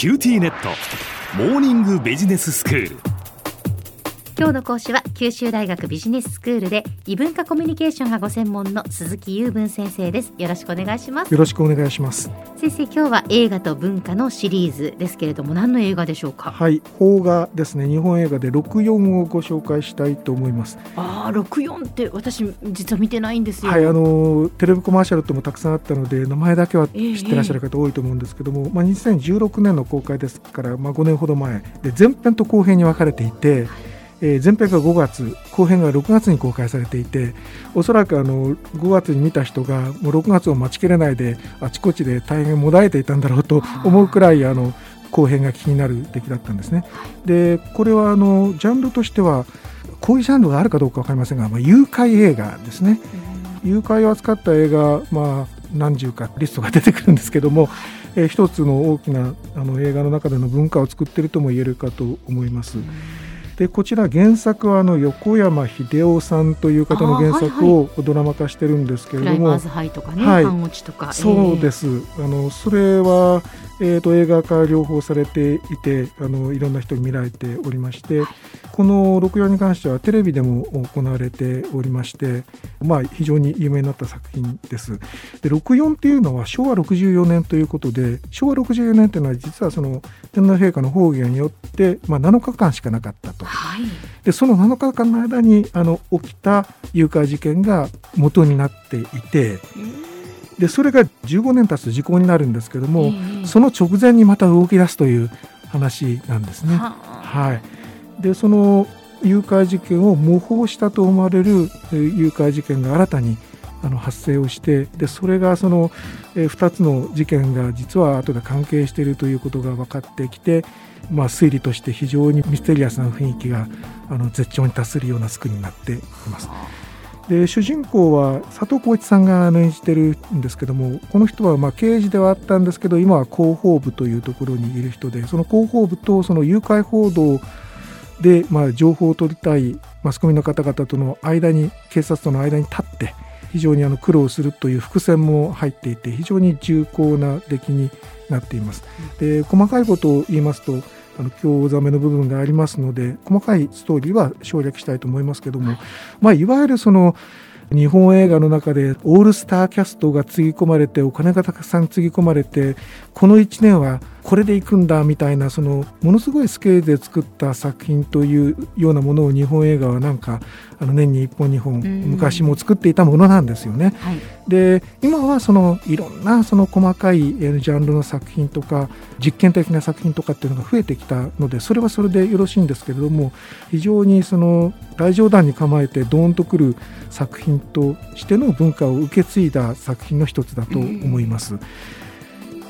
QTnet。モーニングビジネススクール。今日の講師は九州大学ビジネススクールで異文化コミュニケーションがご専門の鈴木雄文先生です。よろしくお願いします。よろしくお願いします。先生今日は映画と文化のシリーズですけれども何の映画でしょうか？はい邦画ですね。日本映画で64をご紹介したいと思います。ああ64って私実は見てないんですよ。はいあのテレビコマーシャルともたくさんあったので名前だけは知ってらっしゃる方多いと思うんですけども、えー、まあ2016年の公開ですからまあ5年ほど前で前編と後編に分かれていて、はいえー、前編が5月後編が6月に公開されていておそらくあの5月に見た人がもう6月を待ちきれないであちこちで大変もだえていたんだろうと思うくらいあの後編が気になる出来だったんですね。でこれはあのジャンルとしてはこういうジャンルがあるかどうか分かりませんが、まあ、誘拐映画ですね。誘拐を扱った映画、まあ、何十かリストが出てくるんですけども、えー、一つの大きなあの映画の中での文化を作っているとも言えるかと思います。でこちら原作はあの横山秀夫さんという方の原作をドラマ化してるんですけれども、はいはい、とかね、はい、とか、そうです、あのそれはえーと、映画化両方されていてあのいろんな人に見られておりまして、この64に関してはテレビでも行われておりまして、まあ、非常に有名になった作品です。で64っていうのは昭和64年ということで昭和64年というのは実はその天皇陛下の崩御によって、まあ、7日間しかなかったと。はい、でその7日間の間にあの起きた誘拐事件が元になっていて。でそれが15年経つと時効になるんですけども、えー、その直前にまた動き出すという話なんですね。はい、でその誘拐事件を模倣したと思われる誘拐事件が新たにあの発生をしてでそれがその、え2つの事件が実は後で関係しているということが分かってきて、まあ、推理として非常にミステリアスな雰囲気があの絶頂に達するような作りになっています。で主人公は佐藤浩市さんが演じてるんですけどもこの人はま刑事ではあったんですけど今は広報部というところにいる人でその広報部とその誘拐報道でま情報を取りたいマスコミの方々との間に警察との間に立って非常にあの苦労するという伏線も入っていて非常に重厚な出来になっています。で細かいことを言いますとあの興ざめの部分がありますので細かいストーリーは省略したいと思いますけども、まあ、いわゆるその日本映画の中でオールスターキャストがつぎ込まれてお金がたくさんつぎ込まれてこの1年はこれでいくんだみたいなそのものすごいスケールで作った作品というようなものを日本映画はなんかあの年に1本2本昔も作っていたものなんですよね。はい、で今はそのいろんなその細かいジャンルの作品とか実験的な作品とかっていうのが増えてきたのでそれはそれでよろしいんですけれども非常にその大冗談に構えてドーンとくる作品としての文化を受け継いだ作品の一つだと思います。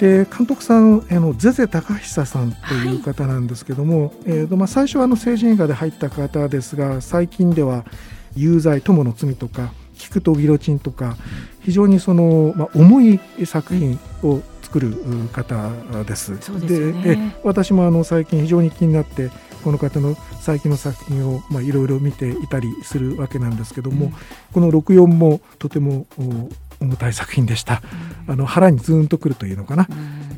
で監督さんあのゼゼ高久さんという方なんですけども、はい、えーとまあ、最初はあの成人映画で入った方ですが最近では有罪友の罪とか聞くとギロチンとか非常にその、まあ、重い作品を作る方です。で、ね、私もあの最近非常に気になってこの方の最近の作品をいろいろ見ていたりするわけなんですけども、うん、この64もとても重たい作品でした、あの腹にズーンとくるというのかな、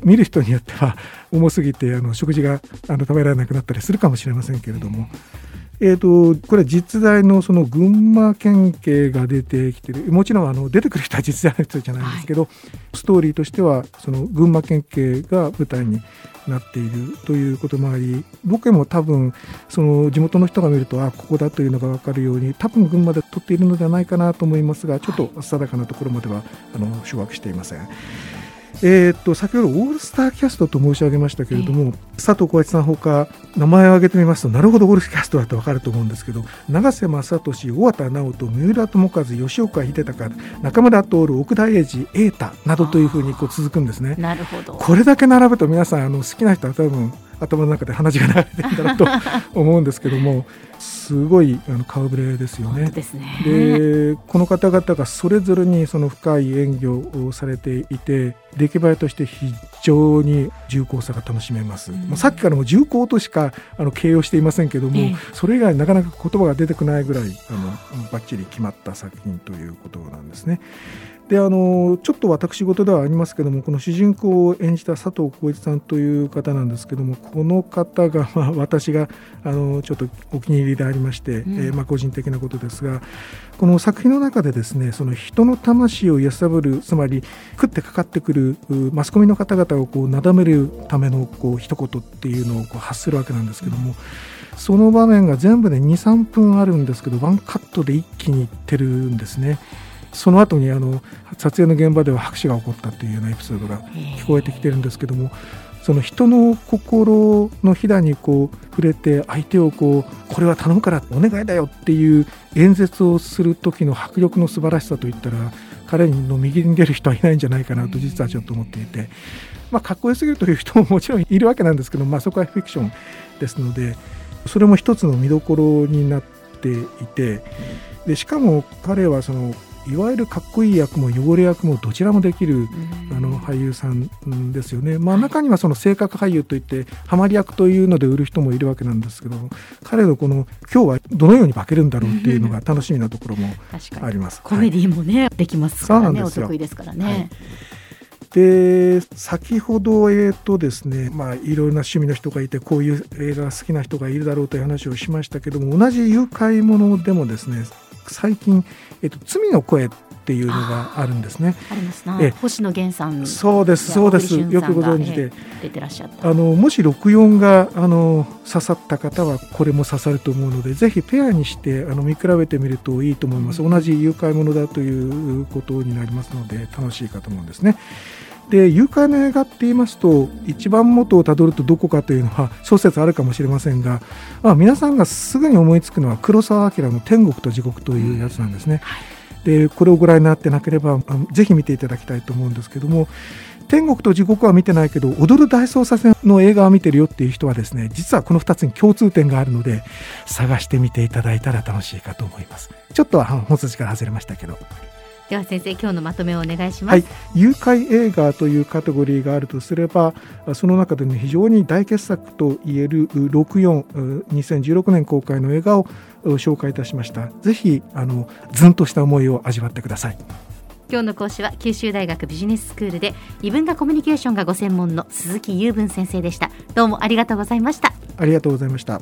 見る人によっては重すぎてあの食事があの食べられなくなったりするかもしれませんけれども。えーと、これは実在のその群馬県警が出てきてるもちろんあの出てくる人は実在の人じゃないんですけど、はい、ストーリーとしてはその群馬県警が舞台になっているということもありロケも多分その地元の人が見るとあここだというのが分かるように多分群馬で撮っているのではないかなと思いますがちょっと定かなところまではあの掌握していません。えー、っと先ほどオールスターキャストと申し上げましたけれども、えー、佐藤浩市さんほか名前を挙げてみますとなるほどオールスターキャストだと分かると思うんですけど永瀬正敏、小畑直人、三浦友和、吉岡秀隆、中村徹、奥田英二、瑛太などというふうにこう続くんですね。なるほどこれだけ並ぶと皆さんあの好きな人は多分頭の中で話が流れてるんだろうと思うんですけどもすごいあの顔ぶれですよね。で、ね、この方々がそれぞれにその深い演技をされていて出来栄えとして非常に重厚さが楽しめます。うん、さっきからも重厚としかあの形容していませんけども、えー、それ以外なかなか言葉が出てこないぐらいあのバッチリ決まった作品ということなんですね。であのちょっと私事ではありますけどもこの主人公を演じた佐藤浩市さんという方なんですけどもこの方が、まあ、私があのちょっとお気に入りでありまして、うん、えー、まあ、個人的なことですがこの作品の中でですねその人の魂を揺さぶるつまり食ってかかってくるマスコミの方々をこうなだめるためのこう一言っていうのをこう発するわけなんですけども、うんその場面が全部で23分あるんですけどワンカットで一気にいってるんですね。その後にあの撮影の現場では拍手が起こったというようなエピソードが聞こえてきてるんですけどもその人の心のひだにこう触れて相手をこうこれは頼むからお願いだよっていう演説をする時の迫力の素晴らしさといったら彼の右に出る人はいないんじゃないかなと実はちょっと思っていて、まあ、かっこよすぎるという人ももちろんいるわけなんですけど、まあ、そこはフィクションですのでそれも一つの見どころになっていてでしかも彼はそのいわゆるかっこいい役も汚れ役もどちらもできるあの俳優さんですよね、まあ、中にはその性格俳優といってハマり役というので売る人もいるわけなんですけど彼のこの今日はどのように化けるんだろうっていうのが楽しみなところもあります。コメディもね、はい、できますからねお得意ですからね。はい。で先ほど、えーとですねまあ、いろいろな趣味の人がいてこういう映画が好きな人がいるだろうという話をしましたけども同じ誘拐ものでもですね最近、えっと、罪の声っていうのがあるんですね。ありますな。え星野源さん。そうです、そうです。よくご存知で。出てらっしゃった。あの、もし六四が、あの、刺さった方は、これも刺さると思うので、ぜひペアにして、あの、見比べてみるといいと思います。うん、同じ誘拐者だということになりますので、楽しいかと思うんですね。で誘拐の映画って言いますと一番元をたどるとどこかというのは諸説あるかもしれませんが、まあ、皆さんがすぐに思いつくのは黒澤明の「天国と地獄」というやつなんですね。でこれをご覧になってなければぜひ見ていただきたいと思うんですけども天国と地獄は見てないけど踊る大捜査線の映画を見てるよっていう人はですね実はこの2つに共通点があるので探してみていただいたら楽しいかと思います。ちょっとは本筋から外れましたけどでは先生今日のまとめをお願いします、はい、誘拐映画というカテゴリーがあるとすればその中で、ね、非常に大傑作といえる642016年公開の映画を紹介いたしました。ぜひあのずんとした思いを味わってください。今日の講師は九州大学ビジネススクールで異文化コミュニケーションがご専門の鈴木雄文先生でした。どうもありがとうございました。ありがとうございました